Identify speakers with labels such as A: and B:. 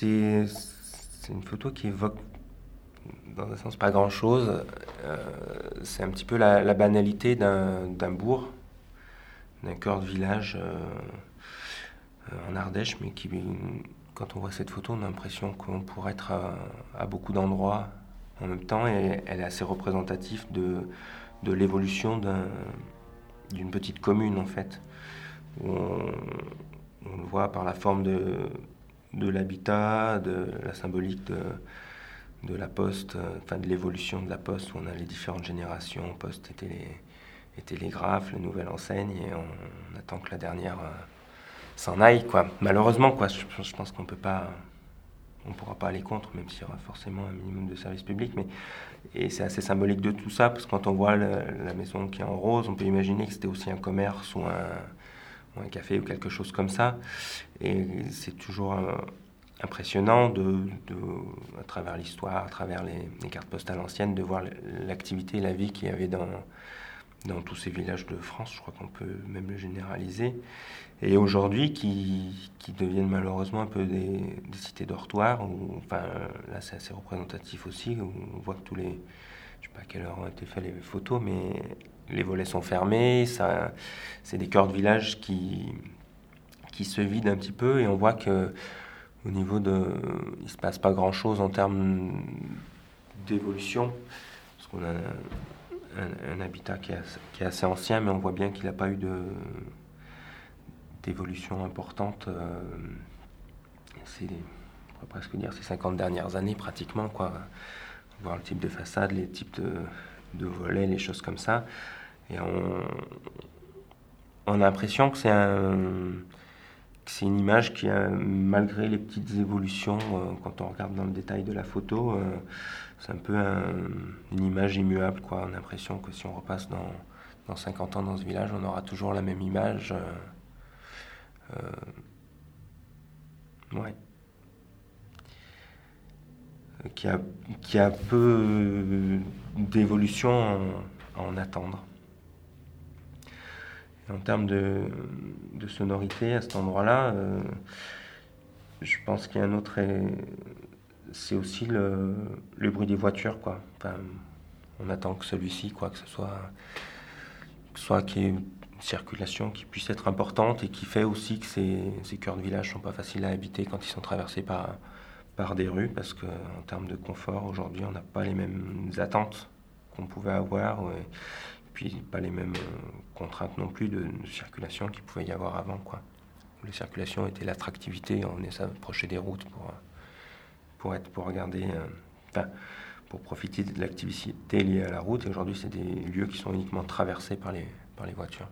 A: c'est une photo qui évoque, dans un sens, pas grand-chose. Euh, c'est un petit peu la, banalité d'un bourg, d'un cœur de village en Ardèche, mais qui, quand on voit cette photo, on a l'impression qu'on pourrait être à, beaucoup d'endroits en même temps, et elle est assez représentative de l'évolution d'une petite commune, en fait. On, le voit par la forme de, de l'habitat, de la symbolique de, de la poste, enfin de l'évolution de la poste, où on a les différentes générations, poste et, télé, télégraphe, la nouvelle enseigne, et on, attend que la dernière euh, s'en aille, quoi. Malheureusement, quoi, je, je pense qu'on peut pas, on pourra pas aller contre, même s'il y aura forcément un minimum de service public, mais et c'est assez symbolique de tout ça, parce que quand on voit la maison qui est en rose, on peut imaginer que c'était aussi un commerce ou un, un café ou quelque chose comme ça. Et c'est toujours euh, impressionnant de, à travers l'histoire, à travers les, cartes postales anciennes, de voir l'activité et la vie qu'il y avait dans, dans tous ces villages de France. Je crois qu'on peut même le généraliser. Et aujourd'hui, qui, qui, deviennent malheureusement un peu des, cités dortoirs. enfin, là, c'est assez représentatif aussi. on voit que tous les. Je sais pas à quelle heure ont été faites les photos, mais les volets sont fermés, c'est des cœurs de village qui, se vident un petit peu et on voit que au niveau de, il se passe pas grand chose en termes d'évolution, parce qu'on a un, habitat qui est, assez ancien, mais on voit bien qu'il n'a pas eu d'évolution importante. Euh, c'est, on pourrait presque dire, ces 50 dernières années pratiquement, quoi. Voir le type de façade, les types de volets, les choses comme ça. Et on, a l'impression que c'est un, c'est une image qui, malgré les petites évolutions, euh, quand on regarde dans le détail de la photo, euh, c'est un peu une image immuable. On a l'impression que si on repasse dans, dans 50 ans dans ce village, on aura toujours la même image. Euh, ouais. Qui a, qui a peu d'évolution à en attendre en termes de, sonorité à cet endroit-là, euh, je pense qu'il y a un autre. C'est aussi le, bruit des voitures, quoi. on attend que celui-ci, quoi, que ce soit, soit qu'il y ait une circulation qui puisse être importante et qui fait aussi que ces, ces cœurs de village sont pas faciles à habiter quand ils sont traversés par, par des rues, parce qu'en termes de confort, aujourd'hui, on n'a pas les mêmes attentes qu'on pouvait avoir puis pas les mêmes euh, contraintes non plus de, circulation qu'il pouvait y avoir avant. Quoi. La circulation était l'attractivité, on est s'approcher des routes pour, euh, être, pour regarder, euh, pour profiter de l'activité liée à la route. Et aujourd'hui, c'est des lieux qui sont uniquement traversés par les voitures.